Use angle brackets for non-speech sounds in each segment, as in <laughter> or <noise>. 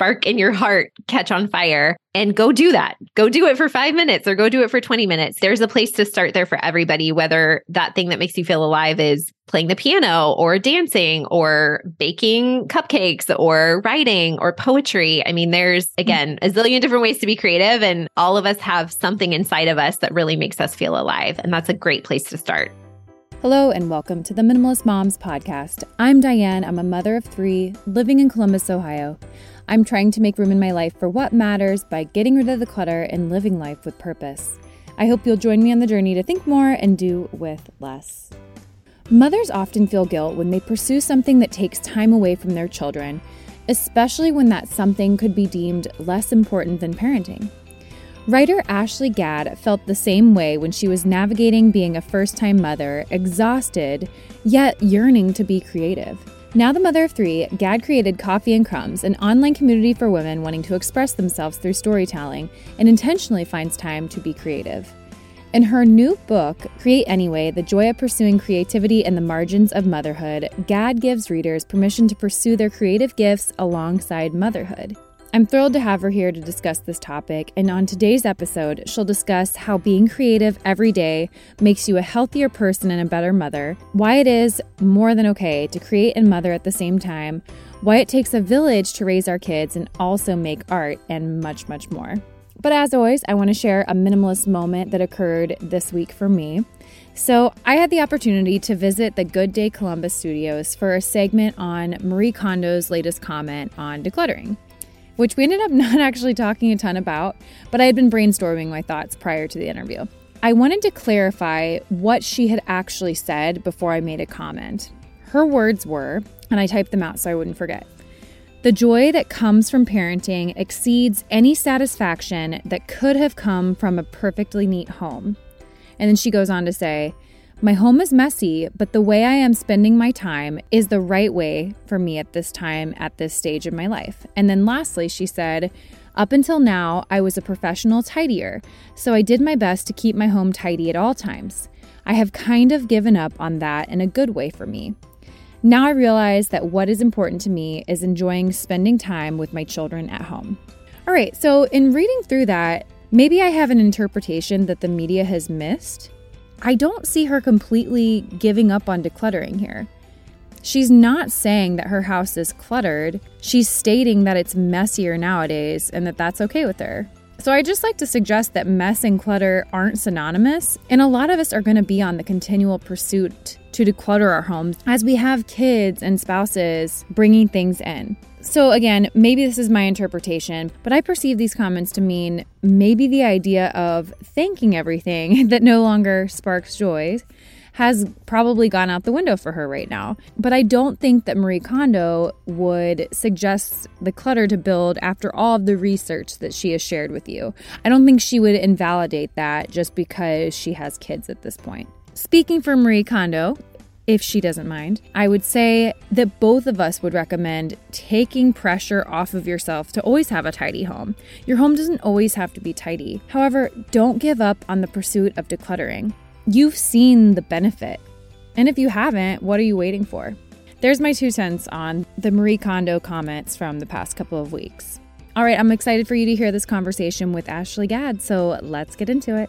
spark in your heart catch on fire and go do that. Go do it for five minutes or go do it for 20 minutes. There's a place to start there for everybody, whether that thing that makes you feel alive is playing the piano or dancing or baking cupcakes or writing or poetry. I mean, there's mm-hmm. again a zillion different ways to be creative, and all of us have something inside of us that really makes us feel alive. And that's a great place to start. Hello, and welcome to the Minimalist Moms podcast. I'm Diane. I'm a mother of three living in Columbus, Ohio. I'm trying to make room in my life for what matters by getting rid of the clutter and living life with purpose. I hope you'll join me on the journey to think more and do with less. Mothers often feel guilt when they pursue something that takes time away from their children, especially when that something could be deemed less important than parenting. Writer Ashley Gadd felt the same way when she was navigating being a first time mother, exhausted, yet yearning to be creative. Now, the mother of three, Gadd created Coffee and Crumbs, an online community for women wanting to express themselves through storytelling and intentionally finds time to be creative. In her new book, Create Anyway The Joy of Pursuing Creativity in the Margins of Motherhood, Gadd gives readers permission to pursue their creative gifts alongside motherhood. I'm thrilled to have her here to discuss this topic, and on today's episode, she'll discuss how being creative every day makes you a healthier person and a better mother, why it is more than okay to create and mother at the same time, why it takes a village to raise our kids and also make art, and much, much more. But as always, I want to share a minimalist moment that occurred this week for me. So, I had the opportunity to visit the Good Day Columbus studios for a segment on Marie Kondo's latest comment on decluttering which we ended up <laughs> not actually talking a ton about, but I had been brainstorming my thoughts prior to the interview. I wanted to clarify what she had actually said before I made a comment. Her words were, and I typed them out so I wouldn't forget the joy that comes from parenting exceeds any satisfaction that could have come from a perfectly neat home. And then she goes on to say, my home is messy, but the way I am spending my time is the right way for me at this time, at this stage in my life. And then lastly, she said, Up until now, I was a professional tidier, so I did my best to keep my home tidy at all times. I have kind of given up on that in a good way for me. Now I realize that what is important to me is enjoying spending time with my children at home. All right, so in reading through that, maybe I have an interpretation that the media has missed I don't see her completely giving up on decluttering here. She's not saying that her house is cluttered. She's stating that it's messier nowadays and that that's okay with her. So I just like to suggest that mess and clutter aren't synonymous, and a lot of us are going to be on the continual pursuit to declutter our homes as we have kids and spouses bringing things in. So, again, maybe this is my interpretation, but I perceive these comments to mean maybe the idea of thanking everything <laughs> that no longer sparks joy has probably gone out the window for her right now. But I don't think that Marie Kondo would suggest the clutter to build after all of the research that she has shared with you. I don't think she would invalidate that just because she has kids at this point. Speaking for Marie Kondo, if she doesn't mind, I would say that both of us would recommend taking pressure off of yourself to always have a tidy home. Your home doesn't always have to be tidy. However, don't give up on the pursuit of decluttering. You've seen the benefit. And if you haven't, what are you waiting for? There's my two cents on the Marie Kondo comments from the past couple of weeks. All right, I'm excited for you to hear this conversation with Ashley Gadd, so let's get into it.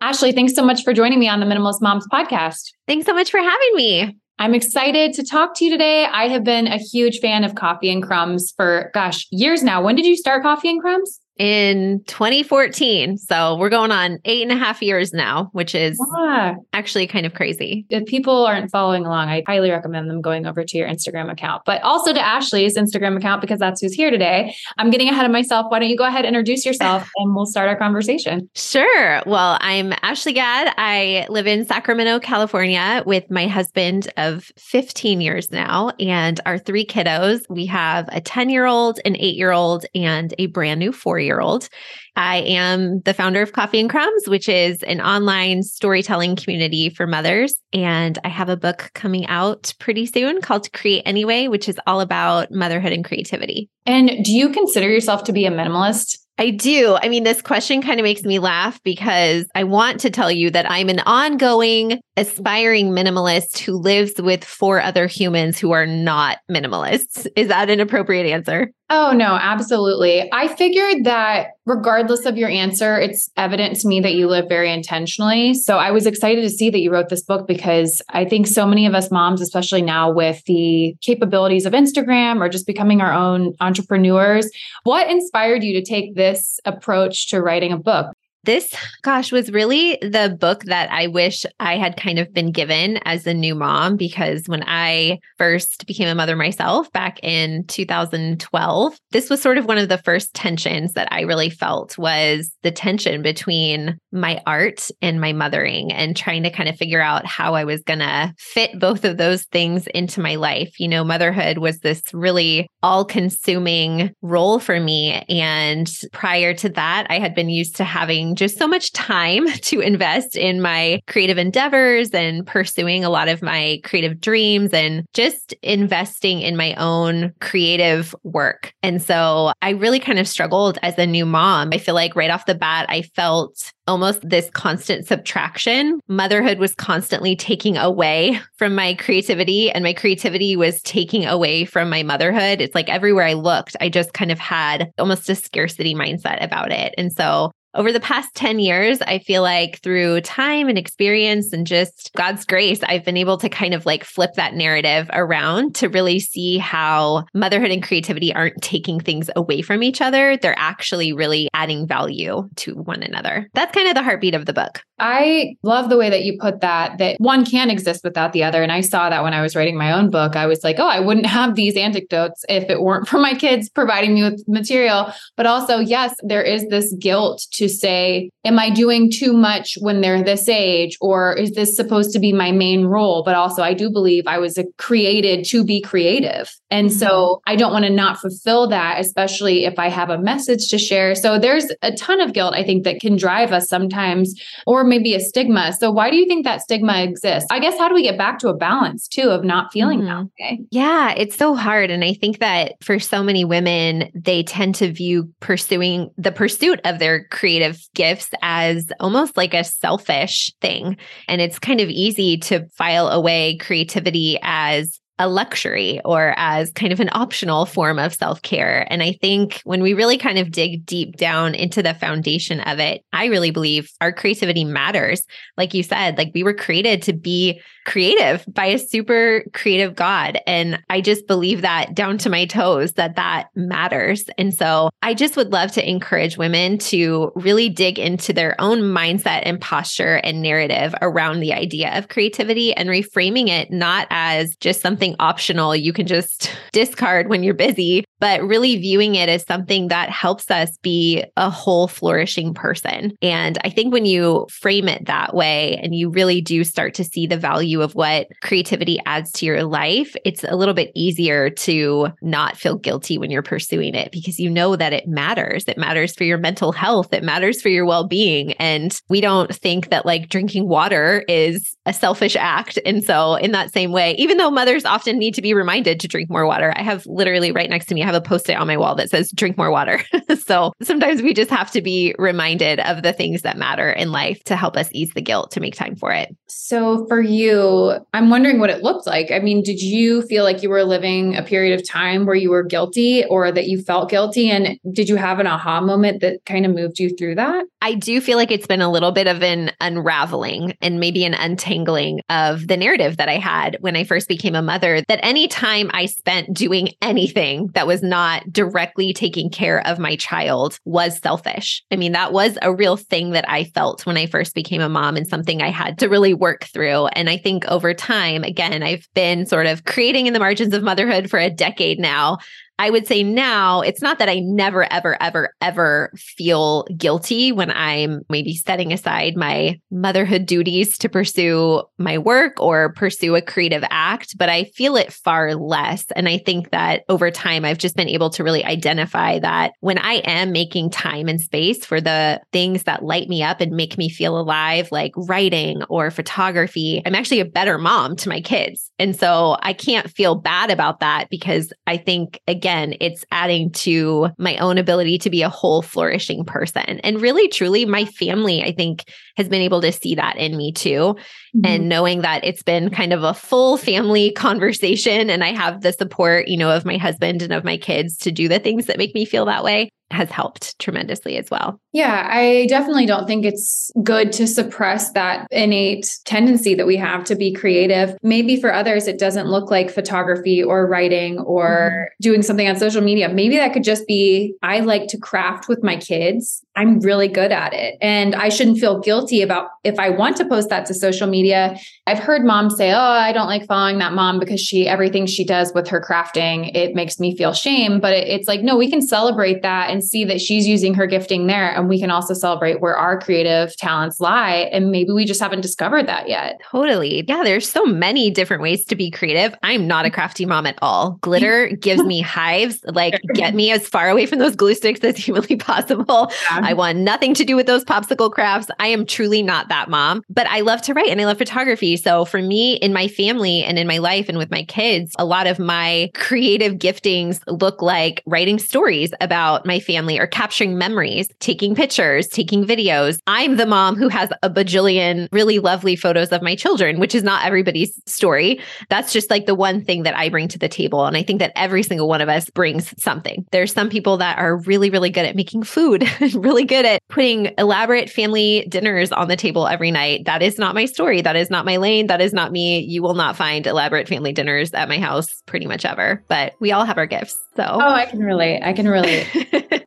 Ashley, thanks so much for joining me on the Minimalist Moms podcast. Thanks so much for having me. I'm excited to talk to you today. I have been a huge fan of Coffee and Crumbs for, gosh, years now. When did you start Coffee and Crumbs? In 2014. So we're going on eight and a half years now, which is yeah. actually kind of crazy. If people aren't following along, I highly recommend them going over to your Instagram account, but also to Ashley's Instagram account because that's who's here today. I'm getting ahead of myself. Why don't you go ahead and introduce yourself <laughs> and we'll start our conversation? Sure. Well, I'm Ashley Gadd. I live in Sacramento, California with my husband of 15 years now and our three kiddos. We have a 10 year old, an eight year old, and a brand new four year year old. I am the founder of Coffee and Crumbs, which is an online storytelling community for mothers. And I have a book coming out pretty soon called Create Anyway, which is all about motherhood and creativity. And do you consider yourself to be a minimalist? I do. I mean, this question kind of makes me laugh because I want to tell you that I'm an ongoing, aspiring minimalist who lives with four other humans who are not minimalists. Is that an appropriate answer? Oh, no, absolutely. I figured that regardless of your answer, it's evident to me that you live very intentionally. So I was excited to see that you wrote this book because I think so many of us moms, especially now with the capabilities of Instagram or just becoming our own entrepreneurs, what inspired you to take this approach to writing a book? This, gosh, was really the book that I wish I had kind of been given as a new mom because when I first became a mother myself back in 2012, this was sort of one of the first tensions that I really felt was the tension between my art and my mothering and trying to kind of figure out how I was going to fit both of those things into my life. You know, motherhood was this really all consuming role for me. And prior to that, I had been used to having just so much time <laughs> to invest in my creative endeavors and pursuing a lot of my creative dreams and just investing in my own creative work. And so I really kind of struggled as a new mom. I feel like right off the bat, I felt almost this constant subtraction. Motherhood was constantly taking away <laughs> from my creativity, and my creativity was taking away from my motherhood. It's like everywhere I looked, I just kind of had almost a scarcity mindset about it. And so over the past 10 years, I feel like through time and experience and just God's grace, I've been able to kind of like flip that narrative around to really see how motherhood and creativity aren't taking things away from each other. They're actually really adding value to one another. That's kind of the heartbeat of the book. I love the way that you put that, that one can exist without the other. And I saw that when I was writing my own book. I was like, oh, I wouldn't have these anecdotes if it weren't for my kids providing me with material. But also, yes, there is this guilt to say, am I doing too much when they're this age? Or is this supposed to be my main role? But also, I do believe I was created to be creative. And mm-hmm. so I don't want to not fulfill that, especially if I have a message to share. So there's a ton of guilt, I think, that can drive us sometimes, or maybe a stigma. So why do you think that stigma exists? I guess how do we get back to a balance too of not feeling mm-hmm. that way? Yeah, it's so hard. And I think that for so many women, they tend to view pursuing the pursuit of their creative creative gifts as almost like a selfish thing. And it's kind of easy to file away creativity as a luxury or as kind of an optional form of self care. And I think when we really kind of dig deep down into the foundation of it, I really believe our creativity matters. Like you said, like we were created to be creative by a super creative God. And I just believe that down to my toes that that matters. And so I just would love to encourage women to really dig into their own mindset and posture and narrative around the idea of creativity and reframing it not as just something optional you can just <laughs> discard when you're busy, but really viewing it as something that helps us be a whole flourishing person. And I think when you frame it that way and you really do start to see the value of what creativity adds to your life, it's a little bit easier to not feel guilty when you're pursuing it because you know that it matters. It matters for your mental health, it matters for your well being. And we don't think that like drinking water is a selfish act. And so, in that same way, even though mothers often need to be reminded to drink more water, I have literally right next to me, have a post it on my wall that says, drink more water. <laughs> so sometimes we just have to be reminded of the things that matter in life to help us ease the guilt to make time for it. So, for you, I'm wondering what it looked like. I mean, did you feel like you were living a period of time where you were guilty or that you felt guilty? And did you have an aha moment that kind of moved you through that? I do feel like it's been a little bit of an unraveling and maybe an untangling of the narrative that I had when I first became a mother. That any time I spent doing anything that was not directly taking care of my child was selfish. I mean, that was a real thing that I felt when I first became a mom and something I had to really work through. And I think think over time, again, I've been sort of creating in the margins of motherhood for a decade now. I would say now it's not that I never, ever, ever, ever feel guilty when I'm maybe setting aside my motherhood duties to pursue my work or pursue a creative act, but I feel it far less. And I think that over time, I've just been able to really identify that when I am making time and space for the things that light me up and make me feel alive, like writing or photography, I'm actually a better mom to my kids. And so I can't feel bad about that because I think, again, again, it's adding to my own ability to be a whole flourishing person. And really, truly, my family, I think, has been able to see that in me too. Mm-hmm. And knowing that it's been kind of a full family <laughs> conversation and I have the support, you know, of my husband and of my kids to do the things that make me feel that way has helped tremendously as well. Yeah, I definitely don't think it's good to suppress that innate tendency that we have to be creative. Maybe for others, it doesn't look like photography or writing or mm-hmm. doing something on social media. Maybe that could just be I like to craft with my kids. I'm really good at it. And I shouldn't feel guilty about if I want to post that to social media. I've heard moms say, Oh, I don't like following that mom because she, everything she does with her crafting, it makes me feel shame. But it, it's like, no, we can celebrate that and see that she's using her gifting there. And we can also celebrate where our creative talents lie. And maybe we just haven't discovered that yet. Totally. Yeah. There's so many different ways to be creative. I'm not a crafty mom at all. Glitter <laughs> gives me hives. Like, get me as far away from those glue sticks as <laughs> humanly possible. Yeah. I want nothing to do with those popsicle crafts. I am truly not that mom, but I love to write and I love photography. So for me, in my family and in my life and with my kids, a lot of my creative giftings look like writing stories about my family or capturing memories, taking pictures, taking videos. I'm the mom who has a bajillion really lovely photos of my children, which is not everybody's story. That's just like the one thing that I bring to the table. And I think that every single one of us brings something. There's some people that are really, really good at making food, <laughs> really good at putting elaborate family dinners on the table every night. That is not my story. That is not my lane. That is not me. You will not find elaborate family dinners at my house pretty much ever, but we all have our gifts. So, oh, I can relate. I can relate. <laughs>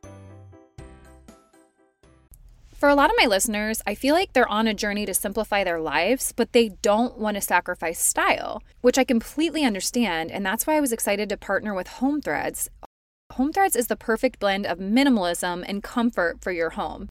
For a lot of my listeners, I feel like they're on a journey to simplify their lives, but they don't want to sacrifice style, which I completely understand. And that's why I was excited to partner with Home Threads. Home Threads is the perfect blend of minimalism and comfort for your home.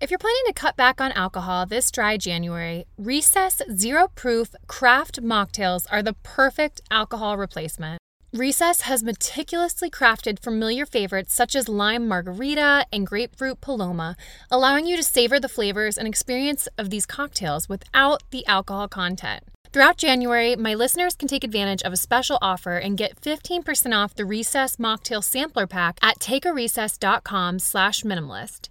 If you're planning to cut back on alcohol this dry January, Recess Zero Proof Craft Mocktails are the perfect alcohol replacement. Recess has meticulously crafted familiar favorites such as lime margarita and grapefruit paloma, allowing you to savor the flavors and experience of these cocktails without the alcohol content. Throughout January, my listeners can take advantage of a special offer and get 15% off the Recess Mocktail Sampler Pack at takearecess.com slash minimalist.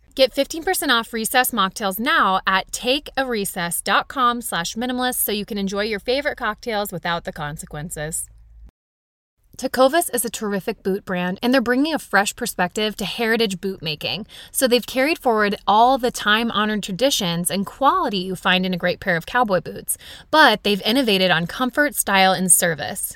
Get 15% off Recess mocktails now at takearecess.com slash minimalist so you can enjoy your favorite cocktails without the consequences. Tecovas is a terrific boot brand, and they're bringing a fresh perspective to heritage boot making. So they've carried forward all the time honored traditions and quality you find in a great pair of cowboy boots, but they've innovated on comfort, style, and service.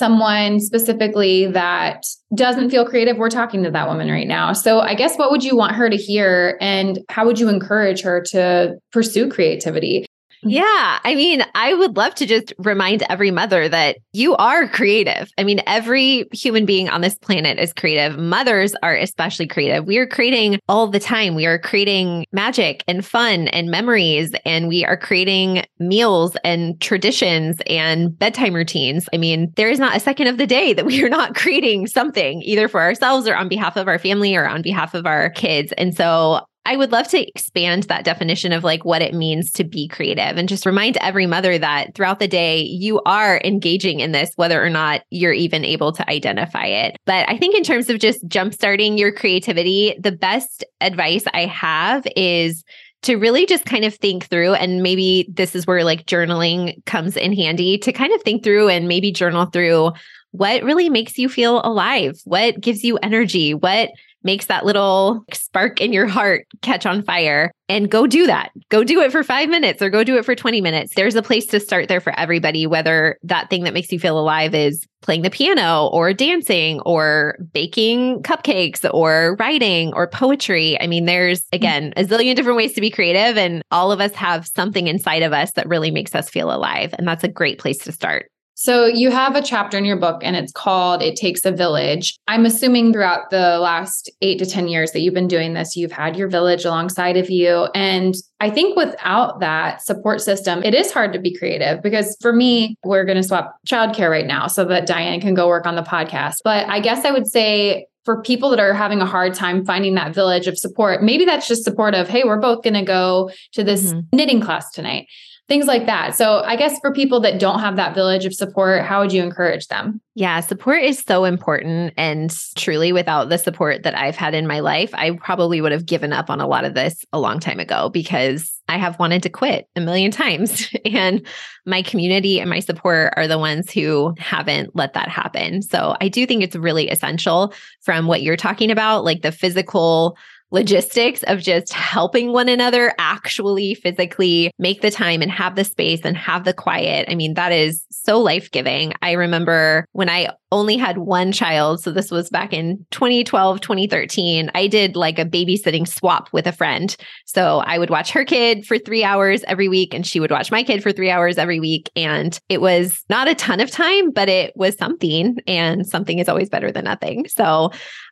Someone specifically that doesn't feel creative, we're talking to that woman right now. So, I guess what would you want her to hear and how would you encourage her to pursue creativity? Mm-hmm. Yeah. I mean, I would love to just remind every mother that you are creative. I mean, every human being on this planet is creative. Mothers are especially creative. We are creating all the time. We are creating magic and fun and memories, and we are creating meals and traditions and bedtime routines. I mean, there is not a second of the day that we are not <laughs> creating something either for ourselves or on behalf of our family or on behalf of our kids. And so I would love to expand that definition of like what it means to be creative and just remind every mother that throughout the day, you are engaging in this, whether or not you're even able to identify it. But I think in terms of just jumpstarting your creativity, the best advice I have is to really just kind of think through and maybe this is where like journaling comes in handy to kind of think through and maybe journal through what really makes you feel alive what gives you energy what makes that little spark in your heart catch on fire and go do that. Go do it for five minutes or go do it for 20 minutes. There's a place to start there for everybody, whether that thing that makes you feel alive is playing the piano or dancing or baking cupcakes or writing or poetry. I mean, there's mm. again a zillion different ways to be creative, and all of us have something inside of us that really makes us feel alive. And that's a great place to start. So you have a chapter in your book and it's called It Takes a Village. I'm assuming throughout the last 8 to 10 years that you've been doing this, you've had your village alongside of you and I think without that support system, it is hard to be creative because for me, we're going to swap childcare right now so that Diane can go work on the podcast. But I guess I would say for people that are having a hard time finding that village of support, maybe that's just support of, hey, we're both going to go to this mm-hmm. knitting class tonight things like that. So, I guess for people that don't have that village of support, how would you encourage them? Yeah, support is so important. And truly, without the support that I've had in my life, I probably would have given up on a lot of this a long time ago because I have wanted to quit a million <laughs> times. and my community and my support are the ones who haven't let that happen. So, I do think it's really essential from what you're talking about, like the physical logistics of just helping one another actually physically make the time and have the space and have the quiet. I mean, that is so life giving. I remember when I only had one child. So this was back in 2012, 2013. I did like a babysitting swap with a friend. So I would watch her kid for three hours every week, and she would watch my kid for three hours every week. And it was not a ton of time, but it was something. And something is always better than nothing. So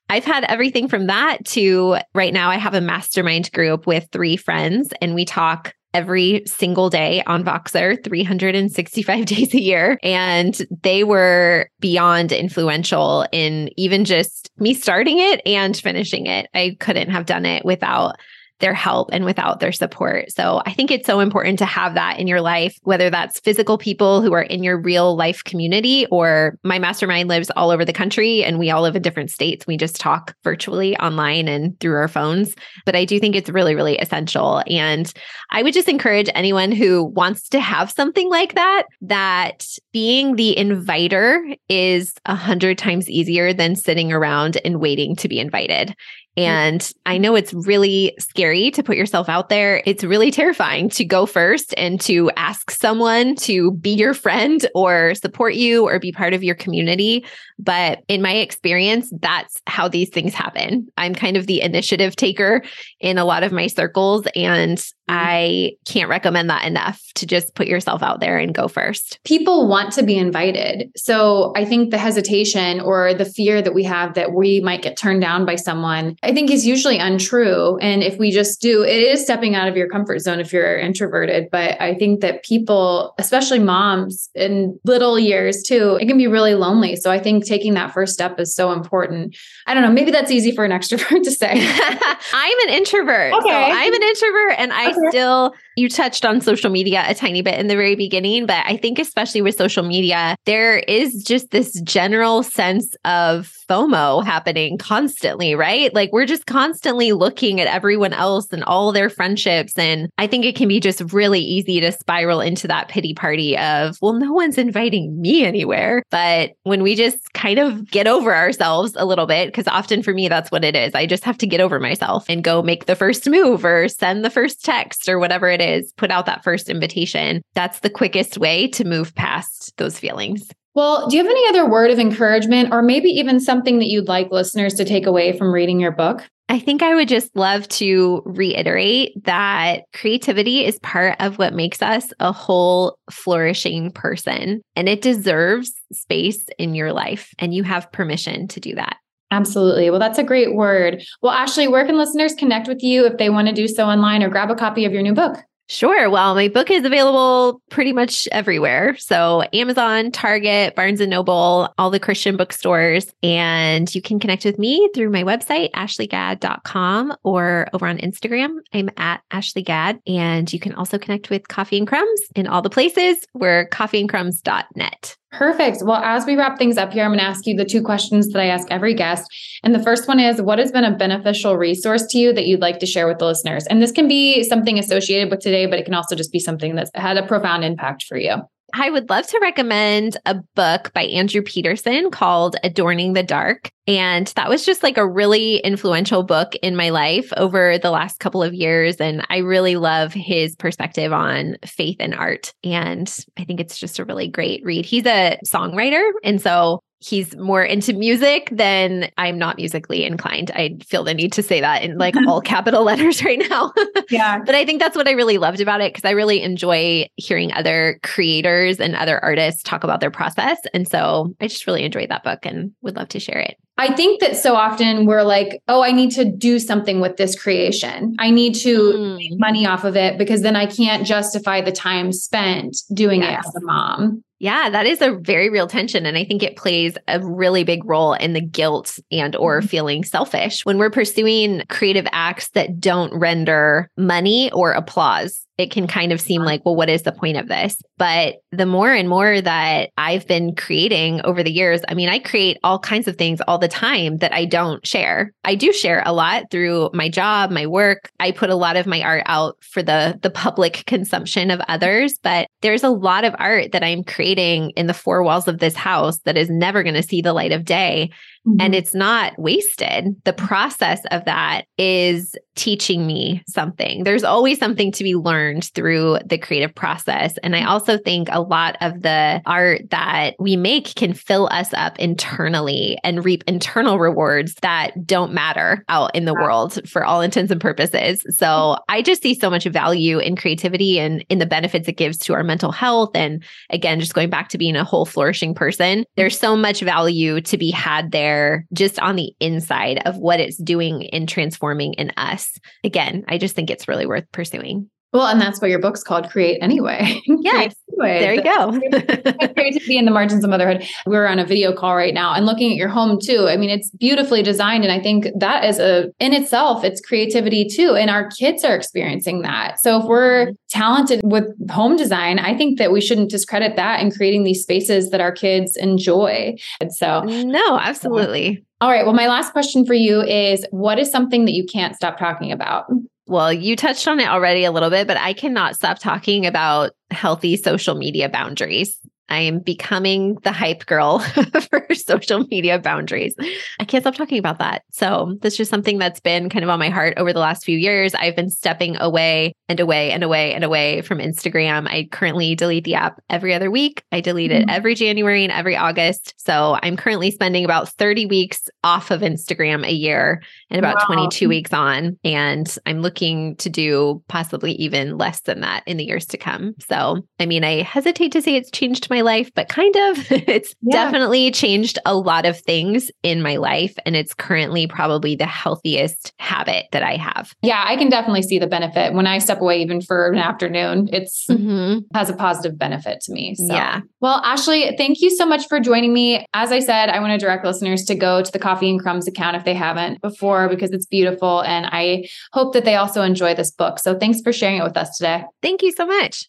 I've had everything from that to right now, I have a mastermind group with three friends, and we talk every single day on Voxer, 365 <laughs> days a year. And they were beyond influential in even just me starting it and finishing it. I couldn't have done it without their help and without their support. So I think it's so important to have that in your life, whether that's physical people who are in your real life community or my mastermind lives all over the country and we all live in different states. We just talk virtually online and through our phones. But I do think it's really, really essential. And I would just encourage anyone who wants to have something like that, that being the inviter is a hundred times easier than sitting around and waiting to be invited. And I know it's really scary to put yourself out there. It's really terrifying to go first and to ask someone to be your friend or support you or be part of your community. But in my experience, that's how these things happen. I'm kind of the initiative taker in a lot of my circles. And mm-hmm. Mm-hmm. I can't recommend that enough to just put yourself out there and go first. People want to be invited. So I think the hesitation or the fear that we have that we might get turned down by someone, I think is usually untrue. And if we just do, it is stepping out of your comfort zone if you're introverted. But I think that people, especially moms in little years too, it can be really lonely. So I think taking that first step is so important. I don't know, maybe that's easy for an <laughs> extrovert to say. <laughs> I'm an introvert. Okay. So I'm an introvert and I. <laughs> still you touched on social media a tiny bit in the very beginning, but I think especially with social media, there is just this general sense of FOMO happening constantly, right? Like we're just constantly looking at everyone else and all their friendships. And I think it can be just really easy to spiral into that pity party of, well, no one's inviting me anywhere. But when we just kind of get over ourselves a little bit, because often for me, that's what it is. I just have to get over myself and go make the first move or send the first text or whatever it is is put out that first invitation. That's the quickest way to move past those feelings. Well, do you have any other word of encouragement or maybe even something that you'd like listeners to take away from reading your book? I think I would just love to reiterate that creativity is part of what makes us a whole flourishing person, and it deserves space in your life, and you have permission to do that. Absolutely. Well, that's a great word. Well, Ashley, where can listeners connect with you if they want to do so online or grab a copy of your new book? Sure. Well, my book is available pretty much everywhere. So Amazon, Target, Barnes and Noble, all the Christian bookstores. And you can connect with me through my website, ashleygadd.com or over on Instagram. I'm at ashleygadd. And you can also connect with Coffee and Crumbs in all the places. We're coffeeandcrumbs.net. Perfect. Well, as we wrap things up here, I'm going to ask you the two questions that I ask every guest. And the first one is what has been a beneficial resource to you that you'd like to share with the listeners? And this can be something associated with today, but it can also just be something that's had a profound impact for you. I would love to recommend a book by Andrew Peterson called Adorning the Dark. And that was just like a really influential book in my life over the last couple of years. And I really love his perspective on faith and art. And I think it's just a really great read. He's a songwriter. And so he's more into music than I'm not musically inclined. I feel the need to say that in like all <laughs> capital letters right now. <laughs> yeah. But I think that's what I really loved about it because I really enjoy hearing other creators and other artists talk about their process. And so I just really enjoyed that book and would love to share it. I think that so often we're like, oh, I need to do something with this creation. I need to mm. make money off of it because then I can't justify the time spent doing yes. it as a mom. Yeah, that is a very real tension and I think it plays a really big role in the guilt and or mm-hmm. feeling selfish when we're pursuing creative acts that don't render money or applause it can kind of seem like, well, what is the point of this? But the more and more that I've been creating over the years, I mean, I create all kinds of things all the time that I don't share. I do share a lot through my job, my work. I put a lot of my art out for the the public consumption of others, but there's a lot of art that I'm creating in the four walls of this house that is never going to see the light of day Mm-hmm. And it's not wasted. The process of that is teaching me something. There's always something to be learned through the creative process. And I mm-hmm. also think a lot of the art that we make can fill us up internally and reap internal rewards that don't matter out in the wow. world for all intents and purposes. So mm-hmm. I just see so much value in creativity and in the benefits it gives to our mental health. And again, just going back to being a whole flourishing person, mm-hmm. there's so much value to be had there just on the inside of what it's doing in transforming in us. Again, I just think it's really worth pursuing. Well, and that's what your book's called, Create Anyway. <laughs> Yes. There you go. <laughs> creativity in the margins of motherhood. We're on a video call right now and looking at your home too. I mean, it's beautifully designed. And I think that is a, in itself, it's creativity too. And our kids are experiencing that. So if we're mm-hmm. talented with home design, I think that we shouldn't discredit that in creating these spaces that our kids enjoy. And so, no, absolutely. All right. Well, my last question for you is what is something that you can't stop talking about? Well, you touched on it already a little bit, but I cannot stop talking about healthy social media boundaries. I am becoming the hype girl <laughs> for social media boundaries. I can't stop talking about that. So, that's just something that's been kind of on my heart over the last few years. I've been stepping away and away and away and away from Instagram. I currently delete the app every other week. I delete it mm. every January and every August. So, I'm currently spending about 30 weeks off of Instagram a year and about wow. 22 weeks on. And I'm looking to do possibly even less than that in the years to come. So, I mean, I hesitate to say it's changed my life, but kind of. <laughs> it's yeah. definitely changed a lot of things in my life. And it's currently probably the healthiest habit that I have. Yeah, I can definitely see the benefit. When I step away, even for an afternoon, it's mm-hmm. has a positive benefit to me. So. Yeah. Well, Ashley, thank you so much for joining me. As I said, I want to direct listeners to go to the Coffee and Crumbs account if they haven't before, because it's beautiful. And I hope that they also enjoy this book. So thanks for sharing it with us today. Thank you so much.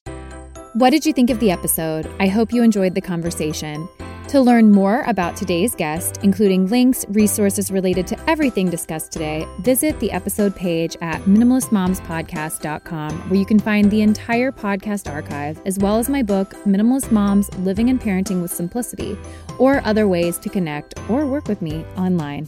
What did you think of the episode? I hope you enjoyed the conversation. To learn more about today's guest, including links, resources related to everything discussed today, visit the episode page at minimalistmomspodcast.com, where you can find the entire podcast archive, as well as my book, Minimalist Moms Living and Parenting with Simplicity, or other ways to connect or work with me online.